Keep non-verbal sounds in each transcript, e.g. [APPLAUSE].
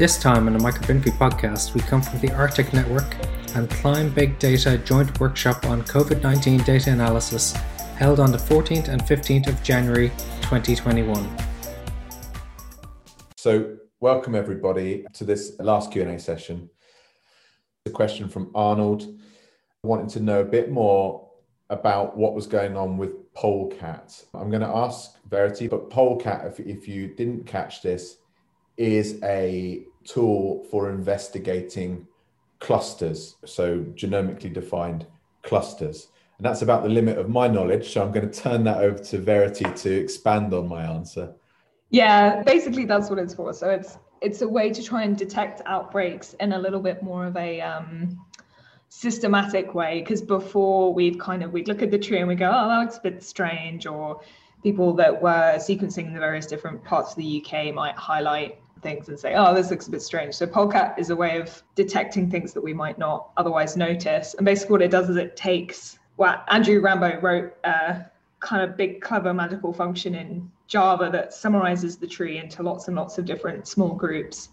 This time on the Michael podcast, we come from the Arctic Network and Climb Big Data joint workshop on COVID 19 data analysis held on the 14th and 15th of January 2021. So, welcome everybody to this last Q&A session. A question from Arnold wanting to know a bit more about what was going on with Polecat. I'm going to ask Verity, but Polecat, if, if you didn't catch this, is a tool for investigating clusters, so genomically defined clusters. And that's about the limit of my knowledge. So I'm going to turn that over to Verity to expand on my answer. Yeah, basically that's what it's for. So it's it's a way to try and detect outbreaks in a little bit more of a um, systematic way. Because before we'd kind of we'd look at the tree and we go, oh, that looks a bit strange, or people that were sequencing the various different parts of the UK might highlight things and say, oh, this looks a bit strange. So Polecat is a way of detecting things that we might not otherwise notice. And basically what it does is it takes what Andrew Rambo wrote a kind of big, clever magical function in Java that summarizes the tree into lots and lots of different small groups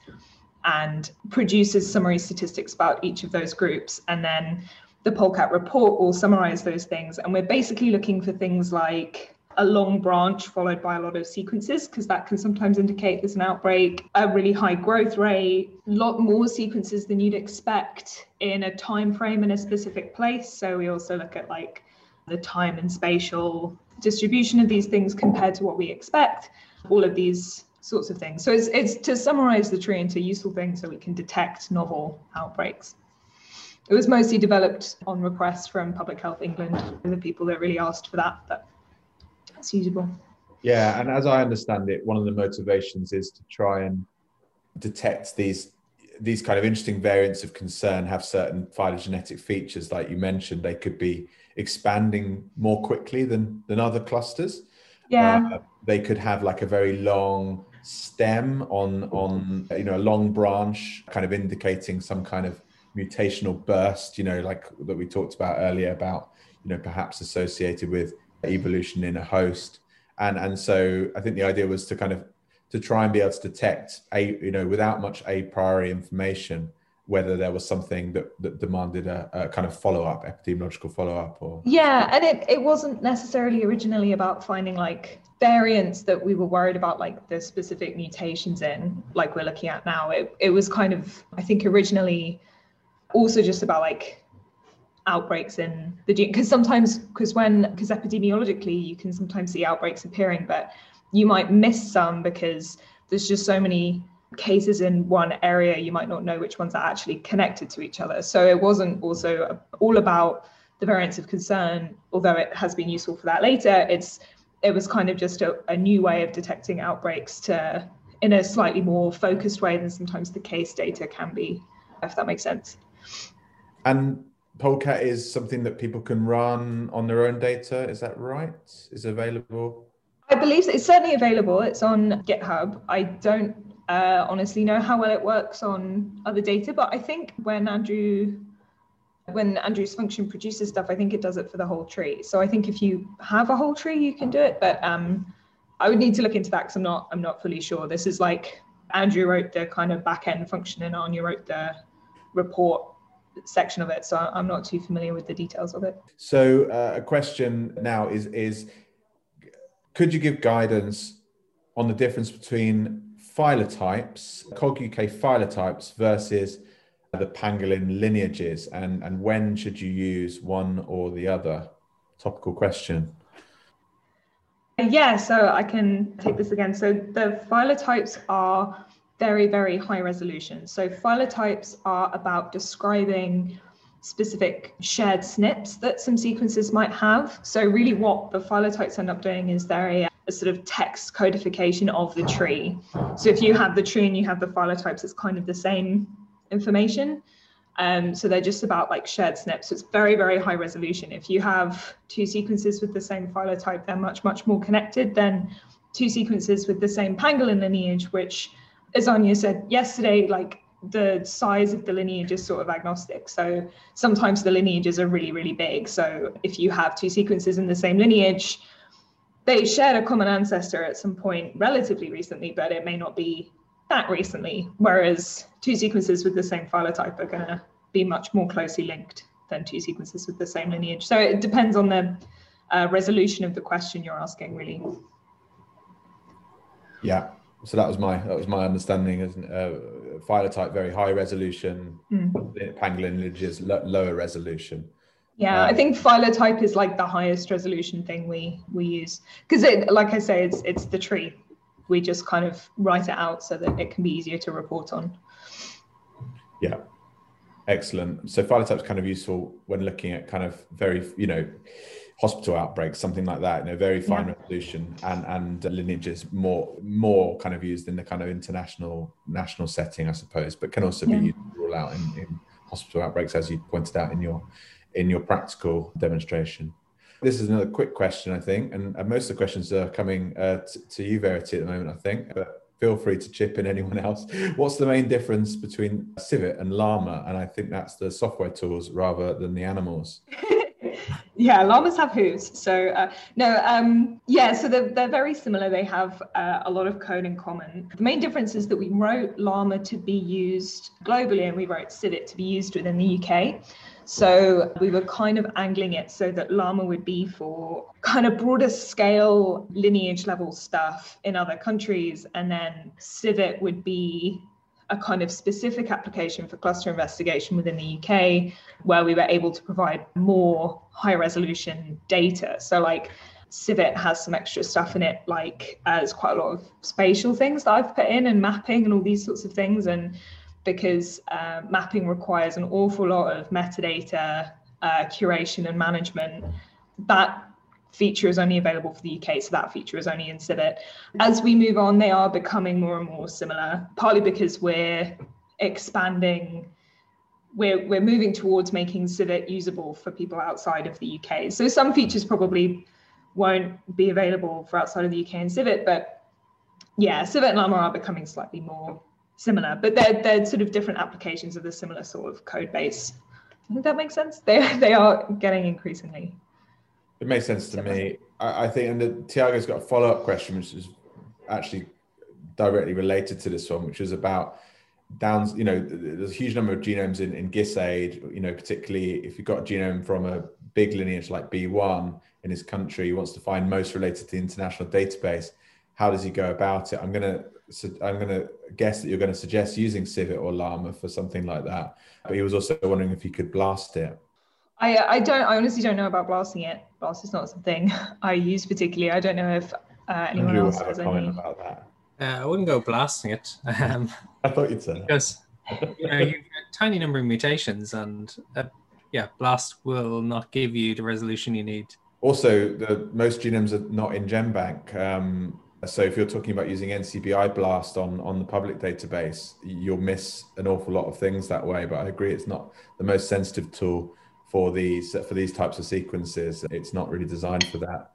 and produces summary statistics about each of those groups. And then the Polecat report will summarize those things. And we're basically looking for things like a long branch followed by a lot of sequences because that can sometimes indicate there's an outbreak, a really high growth rate, a lot more sequences than you'd expect in a time frame in a specific place. So we also look at like the time and spatial distribution of these things compared to what we expect, all of these sorts of things. So it's, it's to summarize the tree into useful things so we can detect novel outbreaks. It was mostly developed on request from Public Health England, the people that really asked for that. But Yeah, and as I understand it, one of the motivations is to try and detect these these kind of interesting variants of concern have certain phylogenetic features, like you mentioned. They could be expanding more quickly than than other clusters. Yeah, uh, they could have like a very long stem on on you know a long branch, kind of indicating some kind of mutational burst. You know, like that we talked about earlier about you know perhaps associated with evolution in a host. And and so i think the idea was to kind of to try and be able to detect a you know without much a priori information whether there was something that, that demanded a, a kind of follow-up epidemiological follow-up or yeah and it, it wasn't necessarily originally about finding like variants that we were worried about like the specific mutations in like we're looking at now. It, it was kind of i think originally also just about like outbreaks in the because sometimes because when because epidemiologically you can sometimes see outbreaks appearing but you might miss some because there's just so many cases in one area you might not know which ones are actually connected to each other. So it wasn't also all about the variants of concern although it has been useful for that later. It's it was kind of just a, a new way of detecting outbreaks to in a slightly more focused way than sometimes the case data can be if that makes sense. And Polecat is something that people can run on their own data. Is that right? Is available? I believe it's certainly available. It's on GitHub. I don't uh, honestly know how well it works on other data, but I think when Andrew when Andrew's function produces stuff, I think it does it for the whole tree. So I think if you have a whole tree, you can do it. But um, I would need to look into that because I'm not I'm not fully sure. This is like Andrew wrote the kind of back end function and Anya wrote the report section of it, so I'm not too familiar with the details of it. So uh, a question now is is could you give guidance on the difference between phylotypes, COG UK phylotypes versus the pangolin lineages, and and when should you use one or the other? Topical question. Yeah, so I can take this again. So the phylotypes are very, very high resolution. So phylotypes are about describing specific shared SNPs that some sequences might have. So really what the phylotypes end up doing is they're a, a, sort of text codification of the tree. So if you have the tree and you have the phylotypes, it's kind of the same information. Um, so they're just about like shared SNPs. So it's very, very high resolution. If you have two sequences with the same phylotype, they're much, much more connected than two sequences with the same pangolin lineage, which as Anya said yesterday, like the size of the lineage is sort of agnostic. So sometimes the lineages are really, really big. So if you have two sequences in the same lineage, they shared a common ancestor at some point relatively recently, but it may not be that recently, whereas two sequences with the same phylotype are going to be much more closely linked than two sequences with the same lineage. So it depends on the uh, resolution of the question you're asking, really. Yeah. So that was my that was my understanding. As uh, phylotype, very high resolution. Mm. Pangolin lineages lower resolution. Yeah, um, I think phylotype is like the highest resolution thing we we use because it, like I say, it's it's the tree. We just kind of write it out so that it can be easier to report on. Yeah, excellent. So phylotype is kind of useful when looking at kind of very you know hospital outbreaks, something like that. You know, very fine yeah. Resolution and and lineages more more kind of used in the kind of international national setting, I suppose, but can also yeah. be used to rule out in, in hospital outbreaks, as you pointed out in your in your practical demonstration. This is another quick question, I think, and, and most of the questions are coming uh, t- to you, Verity, at the moment, I think. But feel free to chip in [LAUGHS] anyone else. What's the main difference between Civet and Llama? And I think that's the software tools rather than the animals. [LAUGHS] yeah, llamas have hooves. So uh, no, um, yeah, so they're, they're very similar. They have uh, a lot of code in common. The main difference is that we wrote llama to be used globally, and we wrote civet to be used within the UK. So we were kind of angling it so that Llama would be for kind of broader scale lineage level stuff in other countries. And then Civet would be a kind of specific application for cluster investigation within the UK, where we were able to provide more high resolution data. So, like, Civet has some extra stuff in it, like as quite a lot of spatial things that I've put in and mapping and all these sorts of things. And because uh, mapping requires an awful lot of metadata uh, curation and management. That feature is only available for the UK, so that feature is only in Civet. As we move on, they are becoming more and more similar, partly because we're expanding. We're, we're moving towards making Civet usable for people outside of the UK. So some features probably won't be available for outside of the UK and Civet, but yeah, Civet and Llama are becoming slightly more similar, but they're they're sort of different applications of the similar sort of code base. I think that makes sense. They they are getting increasingly. It makes sense to me. I, I, think, and Tiago's got a follow up question, which is actually directly related to this one, which is about downs. You know, there's a huge number of genomes in in GISAID. You know, particularly if you've got a genome from a big lineage like B1 in his country, he wants to find most related to the international database. How does he go about it? I'm going to so I'm going to guess that you're going to suggest using Civet or Llama for something like that. But he was also wondering if you could blast it. I, I don't. I honestly don't know about blasting it. Blast is not something [LAUGHS] I use particularly. I don't know if uh, anyone Andrew else has a any. about that. Uh, I wouldn't go blasting it. [LAUGHS] Um, I thought you'd say because you know [LAUGHS] you've a tiny number of mutations, and uh, yeah, blast will not give you the resolution you need. Also, the most genomes are not in GenBank. Um, so if you're talking about using NCBI Blast on on the public database, you'll miss an awful lot of things that way. But I agree, it's not the most sensitive tool for these for these types of sequences. It's not really designed for that.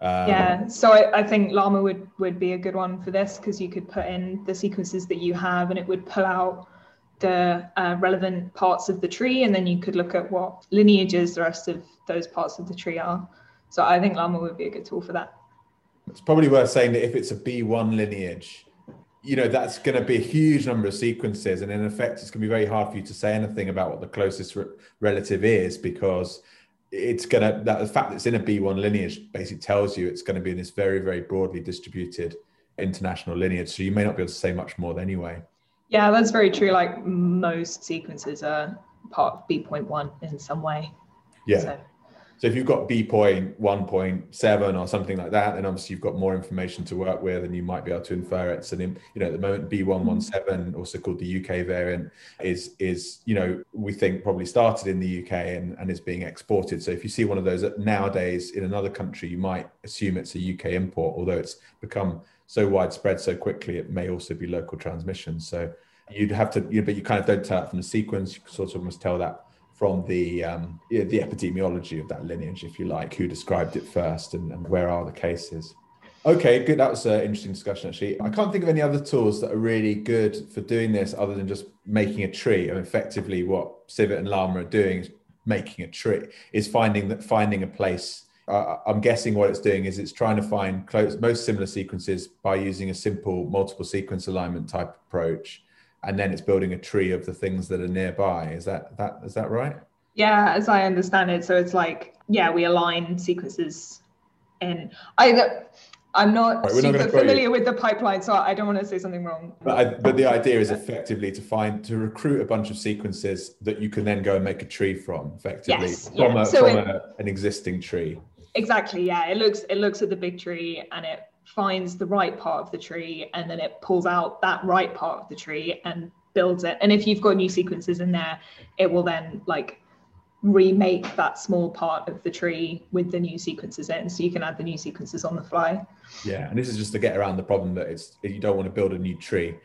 Um, yeah, so I, I, think Llama would would be a good one for this because you could put in the sequences that you have, and it would pull out the uh, relevant parts of the tree, and then you could look at what lineages the rest of those parts of the tree are. So I think Llama would be a good tool for that. It's probably worth saying that if it's a B1 lineage, you know, that's going to be a huge number of sequences. And in effect, it's going to be very hard for you to say anything about what the closest re- relative is because it's going to, that the fact that it's in a B1 lineage basically tells you it's going to be in this very, very broadly distributed international lineage. So you may not be able to say much more anyway. Yeah, that's very true. Like most sequences are part of B.1 in some way. Yeah. So. So if you've got B point 1.7 or something like that, then obviously you've got more information to work with and you might be able to infer it. So then, you know, at the moment B117, mm-hmm. also called the UK variant, is is, you know, we think probably started in the UK and, and is being exported. So if you see one of those nowadays in another country, you might assume it's a UK import, although it's become so widespread so quickly, it may also be local transmission. So you'd have to, you know, but you kind of don't tell it from the sequence, you sort of must tell that from the um, the epidemiology of that lineage, if you like, who described it first and, and where are the cases. Okay, good. That was an interesting discussion, actually. I can't think of any other tools that are really good for doing this other than just making a tree. And effectively, what Civet and Llama are doing is making a tree, is finding that finding a place uh, I'm guessing what it's doing is it's trying to find close, most similar sequences by using a simple multiple sequence alignment type approach, and then it's building a tree of the things that are nearby. Is that that is that right? Yeah, as I understand it, so it's like yeah, we align sequences, and I I'm not right, super not familiar with the pipeline, so I don't want to say something wrong. But, I, but the idea is effectively to find to recruit a bunch of sequences that you can then go and make a tree from, effectively yes, from, yeah. a, so from it, a, an existing tree. Exactly. Yeah. It looks it looks at the big tree and it finds the right part of the tree and then it pulls out that right part of the tree and builds it. And if you've got new sequences in there, it will then like remake that small part of the tree with the new sequences in so you can add the new sequences on the fly yeah and this is just to get around the problem that it's you don't want to build a new tree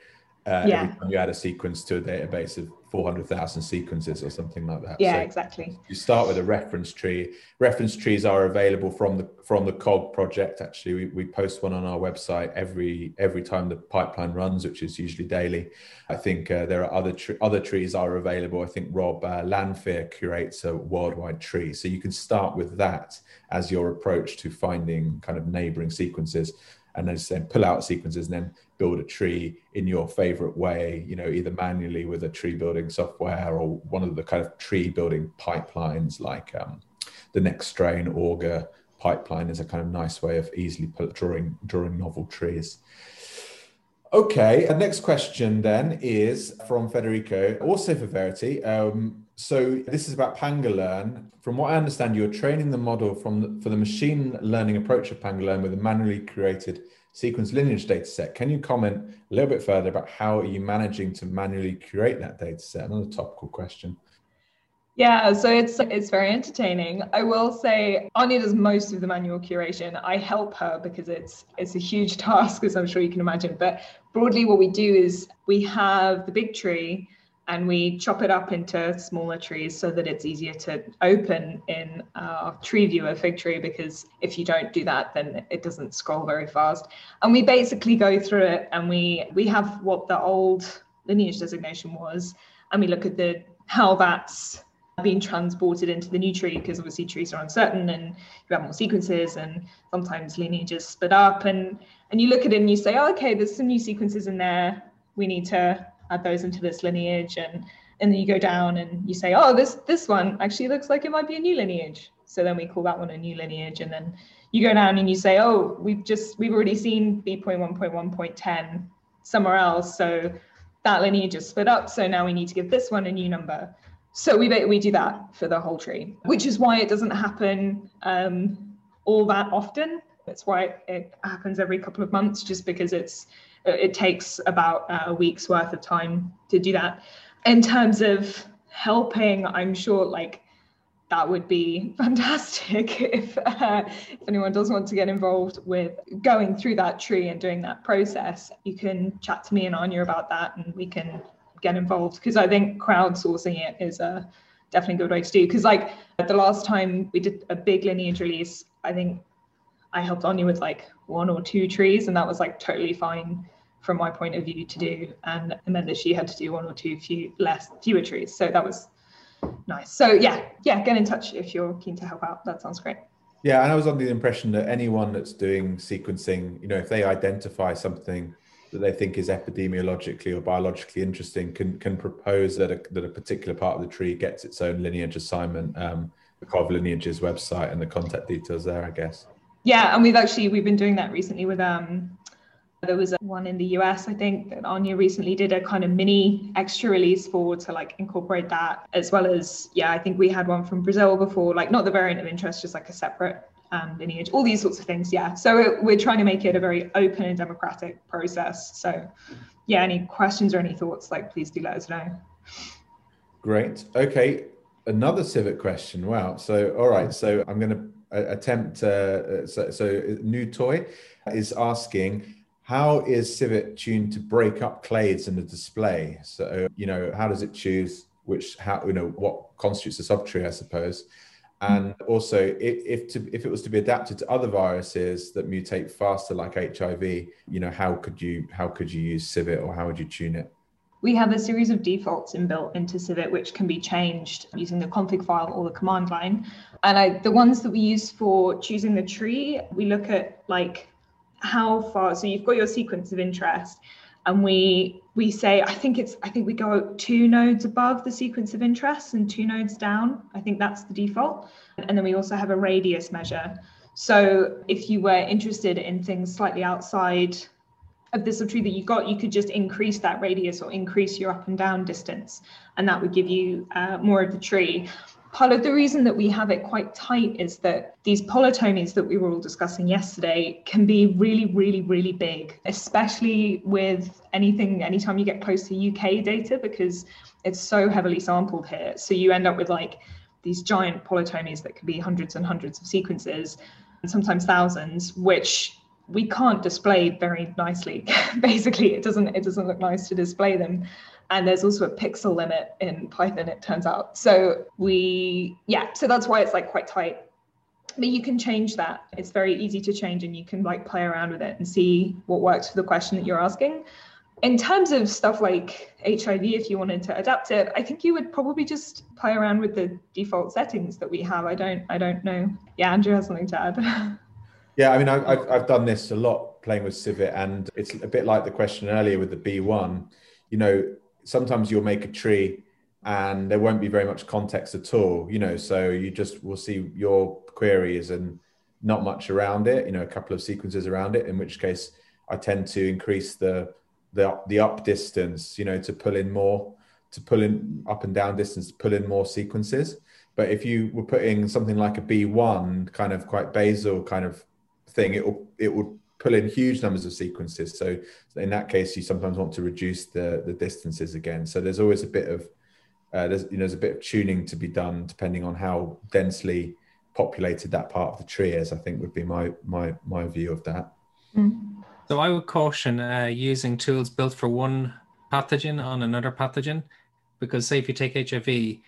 uh, yeah. every time you add a sequence to a database of 400,000 sequences or something like that. Yeah, so exactly. You start with a reference tree. Reference trees are available from the from the COG project. Actually, we, we post one on our website every every time the pipeline runs, which is usually daily. I think uh, there are other tre- other trees are available. I think Rob uh, Lanfear curates a worldwide tree, so you can start with that as your approach to finding kind of neighboring sequences and then then pull out sequences and then build a tree in your favorite way you know either manually with a tree building software or one of the kind of tree building pipelines like um, the Nextstrain auger pipeline is a kind of nice way of easily drawing drawing novel trees. Okay next question then is from federico also for verity. Um, so this is about pangalearn from what i understand you're training the model from the, for the machine learning approach of pangalearn with a manually created sequence lineage data set. Can you comment a little bit further about how are you managing to manually curate that data set? Another topical question. Yeah, so it's it's very entertaining. I will say Anya does most of the manual curation. I help her because it's it's a huge [LAUGHS] task, as I'm sure you can imagine. But broadly, what we do is we have the big tree and we chop it up into smaller trees so that it's easier to open in our tree viewer fig tree because if you don't do that then it doesn't scroll very fast. And we basically go through it and we we have what the old lineage designation was and we look at the how that's being transported into the new tree because obviously trees are uncertain and you have more sequences and sometimes lineages split up. And and you look at it and you say oh, okay there's some new sequences in there. We need to add those into this lineage and and then you go down and you say oh this this one actually looks like it might be a new lineage. So then we call that one a new lineage and then you go down and you say oh we've just we've already seen b.1.1.10 somewhere else so that lineage is split up so now we need to give this one a new number. So we we do that for the whole tree which is why it doesn't happen um, all that often. That's why it happens every couple of months just because it's it takes about a week's worth of time to do that. In terms of helping, I'm sure like that would be [LAUGHS] fantastic if, uh, if anyone does want to get involved with going through that tree and doing that process. You can chat to me and Anya about that, and we can get involved because I think crowdsourcing it is a definitely good way to do. Because like the last time we did a big lineage release, I think I helped Anya with like one or two trees, and that was like totally fine from my point of view to do and it meant that she had to do one or two few less fewer trees so that was nice. So yeah yeah get in touch if you're keen to help out. That sounds great. Yeah and i was under the impression that anyone that's doing sequencing you know if they identify something that they think is epidemiologically or biologically interesting can can propose that a, that a particular part of the tree gets its own lineage assignment um, the cov lineages website and the contact details there i guess. Yeah and we've actually we've been doing that recently with um there was one in the US, I think, that Anya recently did a kind of mini extra release for to like incorporate that, as well as, yeah, I think we had one from Brazil before, like not the variant of interest, just like a separate um, lineage, all these sorts of things. Yeah. So we're trying to make it a very open and democratic process. So, yeah, any questions or any thoughts, like please do let us know. Great. Okay. Another civic question. Wow. So, all right. So I'm going to uh, attempt. Uh, so, so, new toy is asking how is Civet tuned to break up clades in the display? So, you know, how does it choose which, how, you know, what constitutes a subtree, I suppose? And also, if, if, to, if it was to be adapted to other viruses that mutate faster, like HIV, you know, how could you how could you use Civet or how would you tune it? We have a series of defaults inbuilt into Civit which can be changed using the config file or the command line. And I, the ones that we use for choosing the tree, we look at like how far, so you've got your sequence of interest and we we say i think it's i think we go two nodes above the sequence of interest and two nodes down. I think that's the default. And then we also have a radius measure. So if you were interested in things slightly outside of the tree that you got, you could just increase that radius or increase your up and down distance, and that would give you uh, more of the tree. Part of the reason that we have it quite tight is that these polytomies that we were all discussing yesterday can be really, really, really big, especially with anything, anytime you get close to UK data, because it's so heavily sampled here. So you end up with like these giant polytomies that can be hundreds and hundreds of sequences, and sometimes thousands, which we can't display very nicely. [LAUGHS] Basically, it doesn't it doesn't look nice to display them. And there's also a pixel limit in Python, it turns out. So we yeah, so that's why it's like quite tight. But you can change that. It's very easy to change and you can like play around with it and see what works for the question that you're asking. In terms of stuff like HIV, if you wanted to adapt it, I think you would probably just play around with the default settings that we have. I don't I don't know. Yeah, Andrew has something to add. [LAUGHS] Yeah, I mean, I, have I've done this a lot playing with Civit, and it's a bit like the question earlier with the B1. You know, sometimes you'll make a tree and there won't be very much context at all, you know, so you just will see your queries and not much around it, you know, a couple of sequences around it, in which case I tend to increase the the the up distance, you know, to pull in more, to pull in up and down distance, to pull in more sequences. But if you were putting something like a B1, kind of quite basal kind of thing, it will it will pull in huge numbers of sequences. So in that case, you sometimes want to reduce the the distances again. So there's always a bit of uh, there's you know there's a bit of tuning to be done depending on how densely populated that part of the tree is. I think would be my my my view of that. Mm. So I would caution uh, using tools built for one pathogen on another pathogen, because say if you take HIV,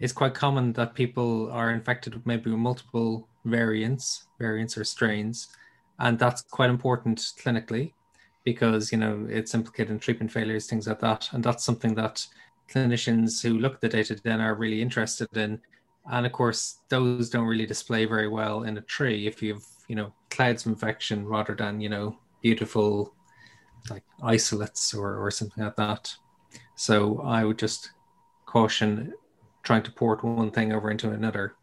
it's quite common that people are infected with maybe multiple variants, variants or strains, and that's quite important clinically because you know it's implicated in treatment failures, things like that, and that's something that clinicians who look at the data then are really interested in. And of course, those don't really display very well in a tree if you have you know clouds of infection rather than you know beautiful like isolates or, or something like that. So I would just caution trying to port one thing over into another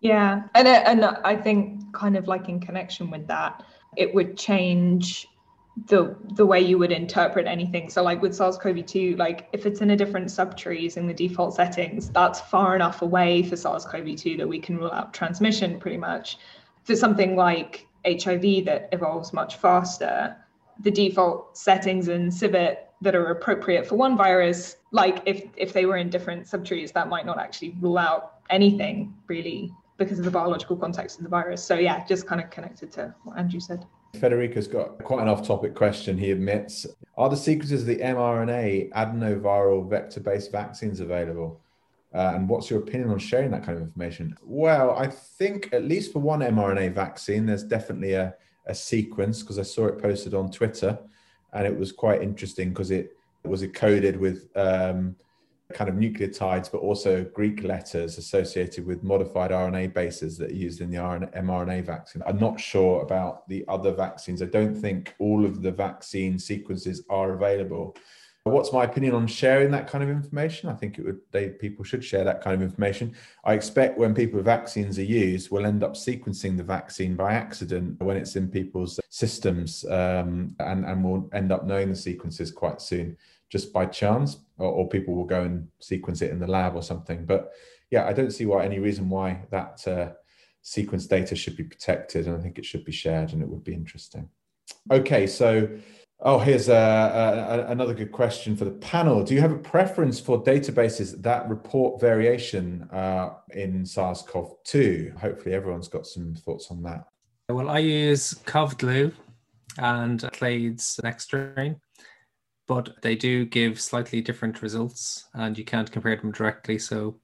yeah, and uh, and I think kind of like in connection with that, it would change the the way you would interpret anything. So like with SARS-CoV-2, like if it's in a different subtree using the default settings, that's far enough away for SARS-CoV-2 that we can rule out transmission pretty much. For something like HIV that evolves much faster, the default settings in Civit that are appropriate for one virus, like if if they were in different subtrees, that might not actually rule out anything really because of the biological context of the virus. So yeah, just kind of connected to what Andrew said. Federico's got quite an off-topic question. He admits: Are the sequences of the mRNA adenoviral vector-based vaccines available? Uh, and what's your opinion on sharing that kind of information? Well, I think at least for one mRNA vaccine, there's definitely a, a sequence because I saw it posted on Twitter, and it was quite interesting because it, it was encoded with um, kind of nucleotides, but also Greek letters associated with modified RNA bases that are used in the RNA, mRNA vaccine. I'm not sure about the other vaccines. I don't think all of the vaccine sequences are available. What's my opinion on sharing that kind of information? I think it would they people should share that kind of information. I expect when people with vaccines are used, we'll end up sequencing the vaccine by accident when it's in people's systems, um, and and we'll end up knowing the sequences quite soon just by chance, or, or, people will go and sequence it in the lab or something. But yeah, I don't see why any reason why that uh, sequence data should be protected, and I think it should be shared, and it would be interesting. Okay, so oh, here's a, a, another good question for the panel. Do you have a preference for databases that report variation uh, in SARS-CoV-2? Hopefully, everyone's got some thoughts on that. Well, I use COVGLUE and Clades NextStrain but they do give slightly different results and you can't compare them directly. So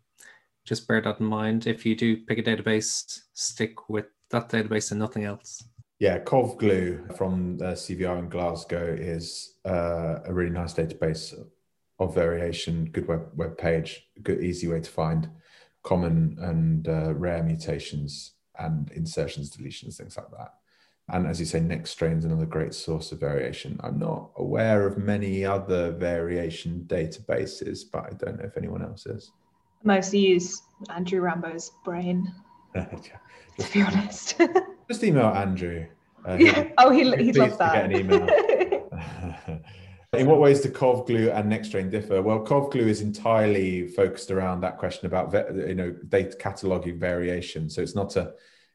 just bear that in mind. If you do pick a database, stick with that database and nothing else. Yeah, COVGLUE from the CVR in Glasgow is uh, a really nice database. of variation, good web, web page, good easy way to find common and uh, rare mutations and insertions, deletions, things like that. And as you say, Nextstrain is another great source of variation. I'm not aware of many other variation databases, but I don't know if anyone else is. I mostly use Andrew Rambo's brain, [LAUGHS] to be honest. [LAUGHS] Just email Andrew. Uh, yeah. Oh, he, he'd love that. Get an email. [LAUGHS] In what ways do CovGlue and Nextstrain differ? Well, CovGlue is entirely focused around that question about you know data cataloging variation. So it's not a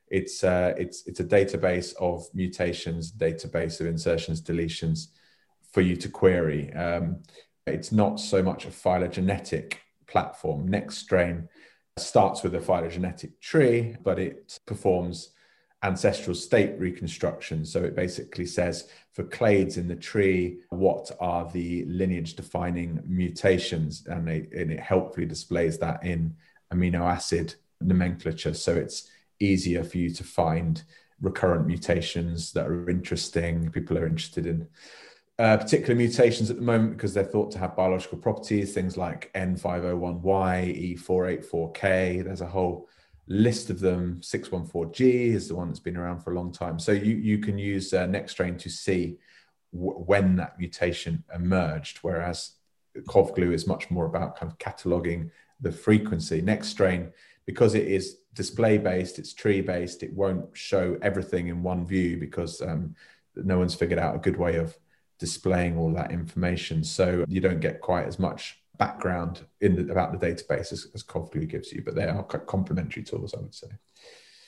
it's uh, it's it's a database of mutations, database of insertions, deletions for you to query. Um, it's not so much a phylogenetic platform. Nextstrain starts with a phylogenetic tree, but it performs ancestral state reconstruction. So it basically says for clades in the tree, what are the lineage defining mutations? And, they, and it helpfully displays that in amino acid nomenclature. So it's easier for you to find recurrent mutations that are interesting, people are interested in. Uh, particular mutations at the moment because they're thought to have biological properties, things like N501Y, E484K. There's a whole list of them. 614G is the one that's been around for a long time. So you, you can use uh, Nextstrain to see w- when that mutation emerged, whereas CovGlue is much more about kind of cataloging the frequency. Nextstrain, because it is display based, it's tree based, it won't show everything in one view because um, no one's figured out a good way of displaying all that information. So you don't get quite as much background in the, about the database as, as CovGlue gives you, but they are complementary tools, I would say.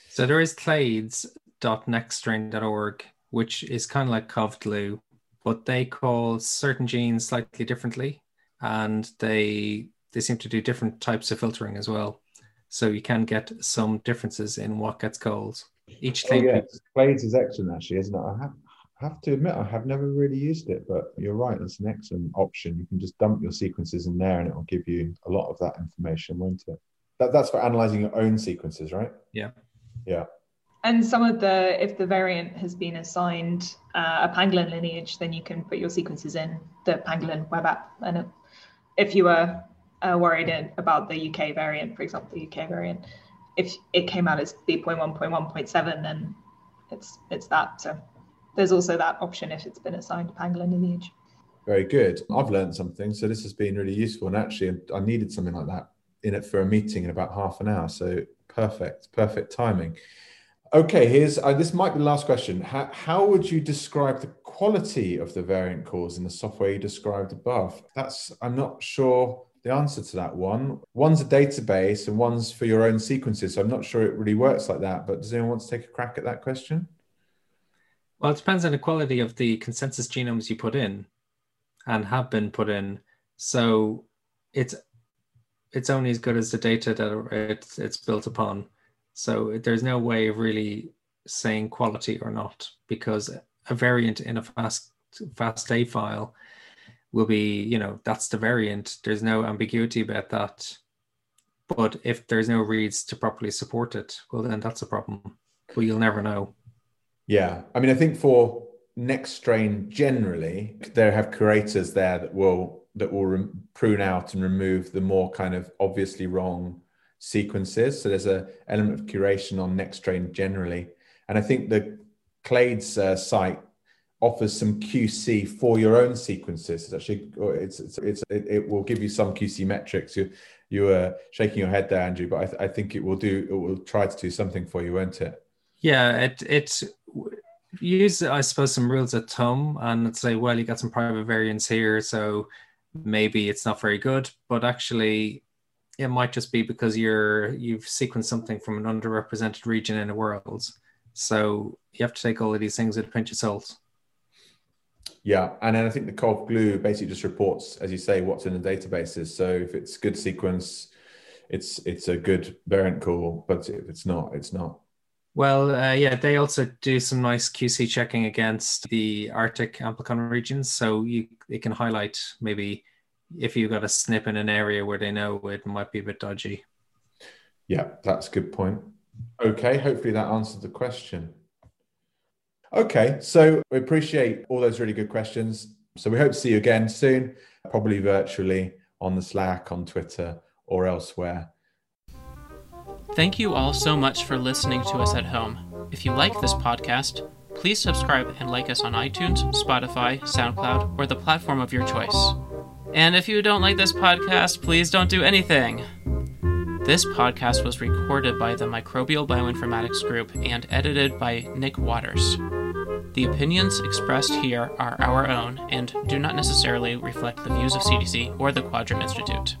So there is clades.nextstrain.org, which is kind of like CovGlue, but they call certain genes slightly differently, and they they seem to do different types of filtering as well. So you can get some differences in what gets called. Each oh, clade. Oh, yes. Clades is excellent, actually, isn't it? I have have to admit I have never really used it, but you're right. That's an excellent option. You can just dump your sequences in there, and it will give you a lot of that information, won't it? That, that's for analyzing your own sequences, right? Yeah. Yeah. And some of the, if the variant has been assigned uh, a pangolin lineage, then you can put your sequences in the pangolin web app. And if you were uh, worried about the UK variant, for example, the UK variant, if it came out as B.1.1.7, then it's it's that. So there's also that option if it's been assigned to pangolin lineage. Very good. I've learned something, so this has been really useful. And actually, I needed something like that in it for a meeting in about half an hour. So perfect, perfect timing. Okay, here's uh, this might be the last question. How, how would you describe the quality of the variant calls in the software you described above? That's I'm not sure the answer to that one. One's a database and one's for your own sequences. So I'm not sure it really works like that. But does anyone want to take a crack at that question? Well, it depends on the quality of the consensus genomes you put in and have been put in. So it's it's only as good as the data that it's it's built upon. So there's no way of really saying quality or not because a variant in a fast FASTA file will be, you know, that's the variant. There's no ambiguity about that. But if there's no reads to properly support it, well, then that's a problem. But you'll never know. Yeah, I mean, I think for Nextstrain generally, they have curators there that will that will re- prune out and remove the more kind of obviously wrong sequences. So there's a element of curation on Nextstrain generally, and I think the Clades uh, site offers some QC for your own sequences. It's actually it's it's, it's it, it, will give you some QC metrics. You you are shaking your head there, Andrew, but I, th- I think it will do. It will try to do something for you, won't it? Yeah, it it use I suppose some rules of thumb and say, well, you got some private variants here, so maybe it's not very good, but actually it might just be because you're you've sequenced something from an underrepresented region in the world. So you have to take all of these things with a pinch of salt. Yeah, and then I think the CovGlue basically just reports, as you say, what's in the databases. So if it's good sequence, it's it's a good variant call, but if it's not, it's not. Well, uh, yeah, they also do some nice QC checking against the Arctic amplicon regions. So you it can highlight maybe if you got a snip in an area where they know it might be a bit dodgy. Yeah, that's a good point. Okay, hopefully that answered the question. Okay, so we appreciate all those really good questions. So we hope to see you again soon. probably virtually on the Slack, on Twitter, or elsewhere. Thank you all so much for listening to us at home. If you like this podcast, please subscribe and like us on iTunes, Spotify, SoundCloud, or the platform of your choice. And if you don't like this podcast, please don't do anything. This podcast was recorded by the Microbial Bioinformatics Group and edited by Nick Waters. The opinions expressed here are our own and do not necessarily reflect the views of CDC or the Quadram Institute.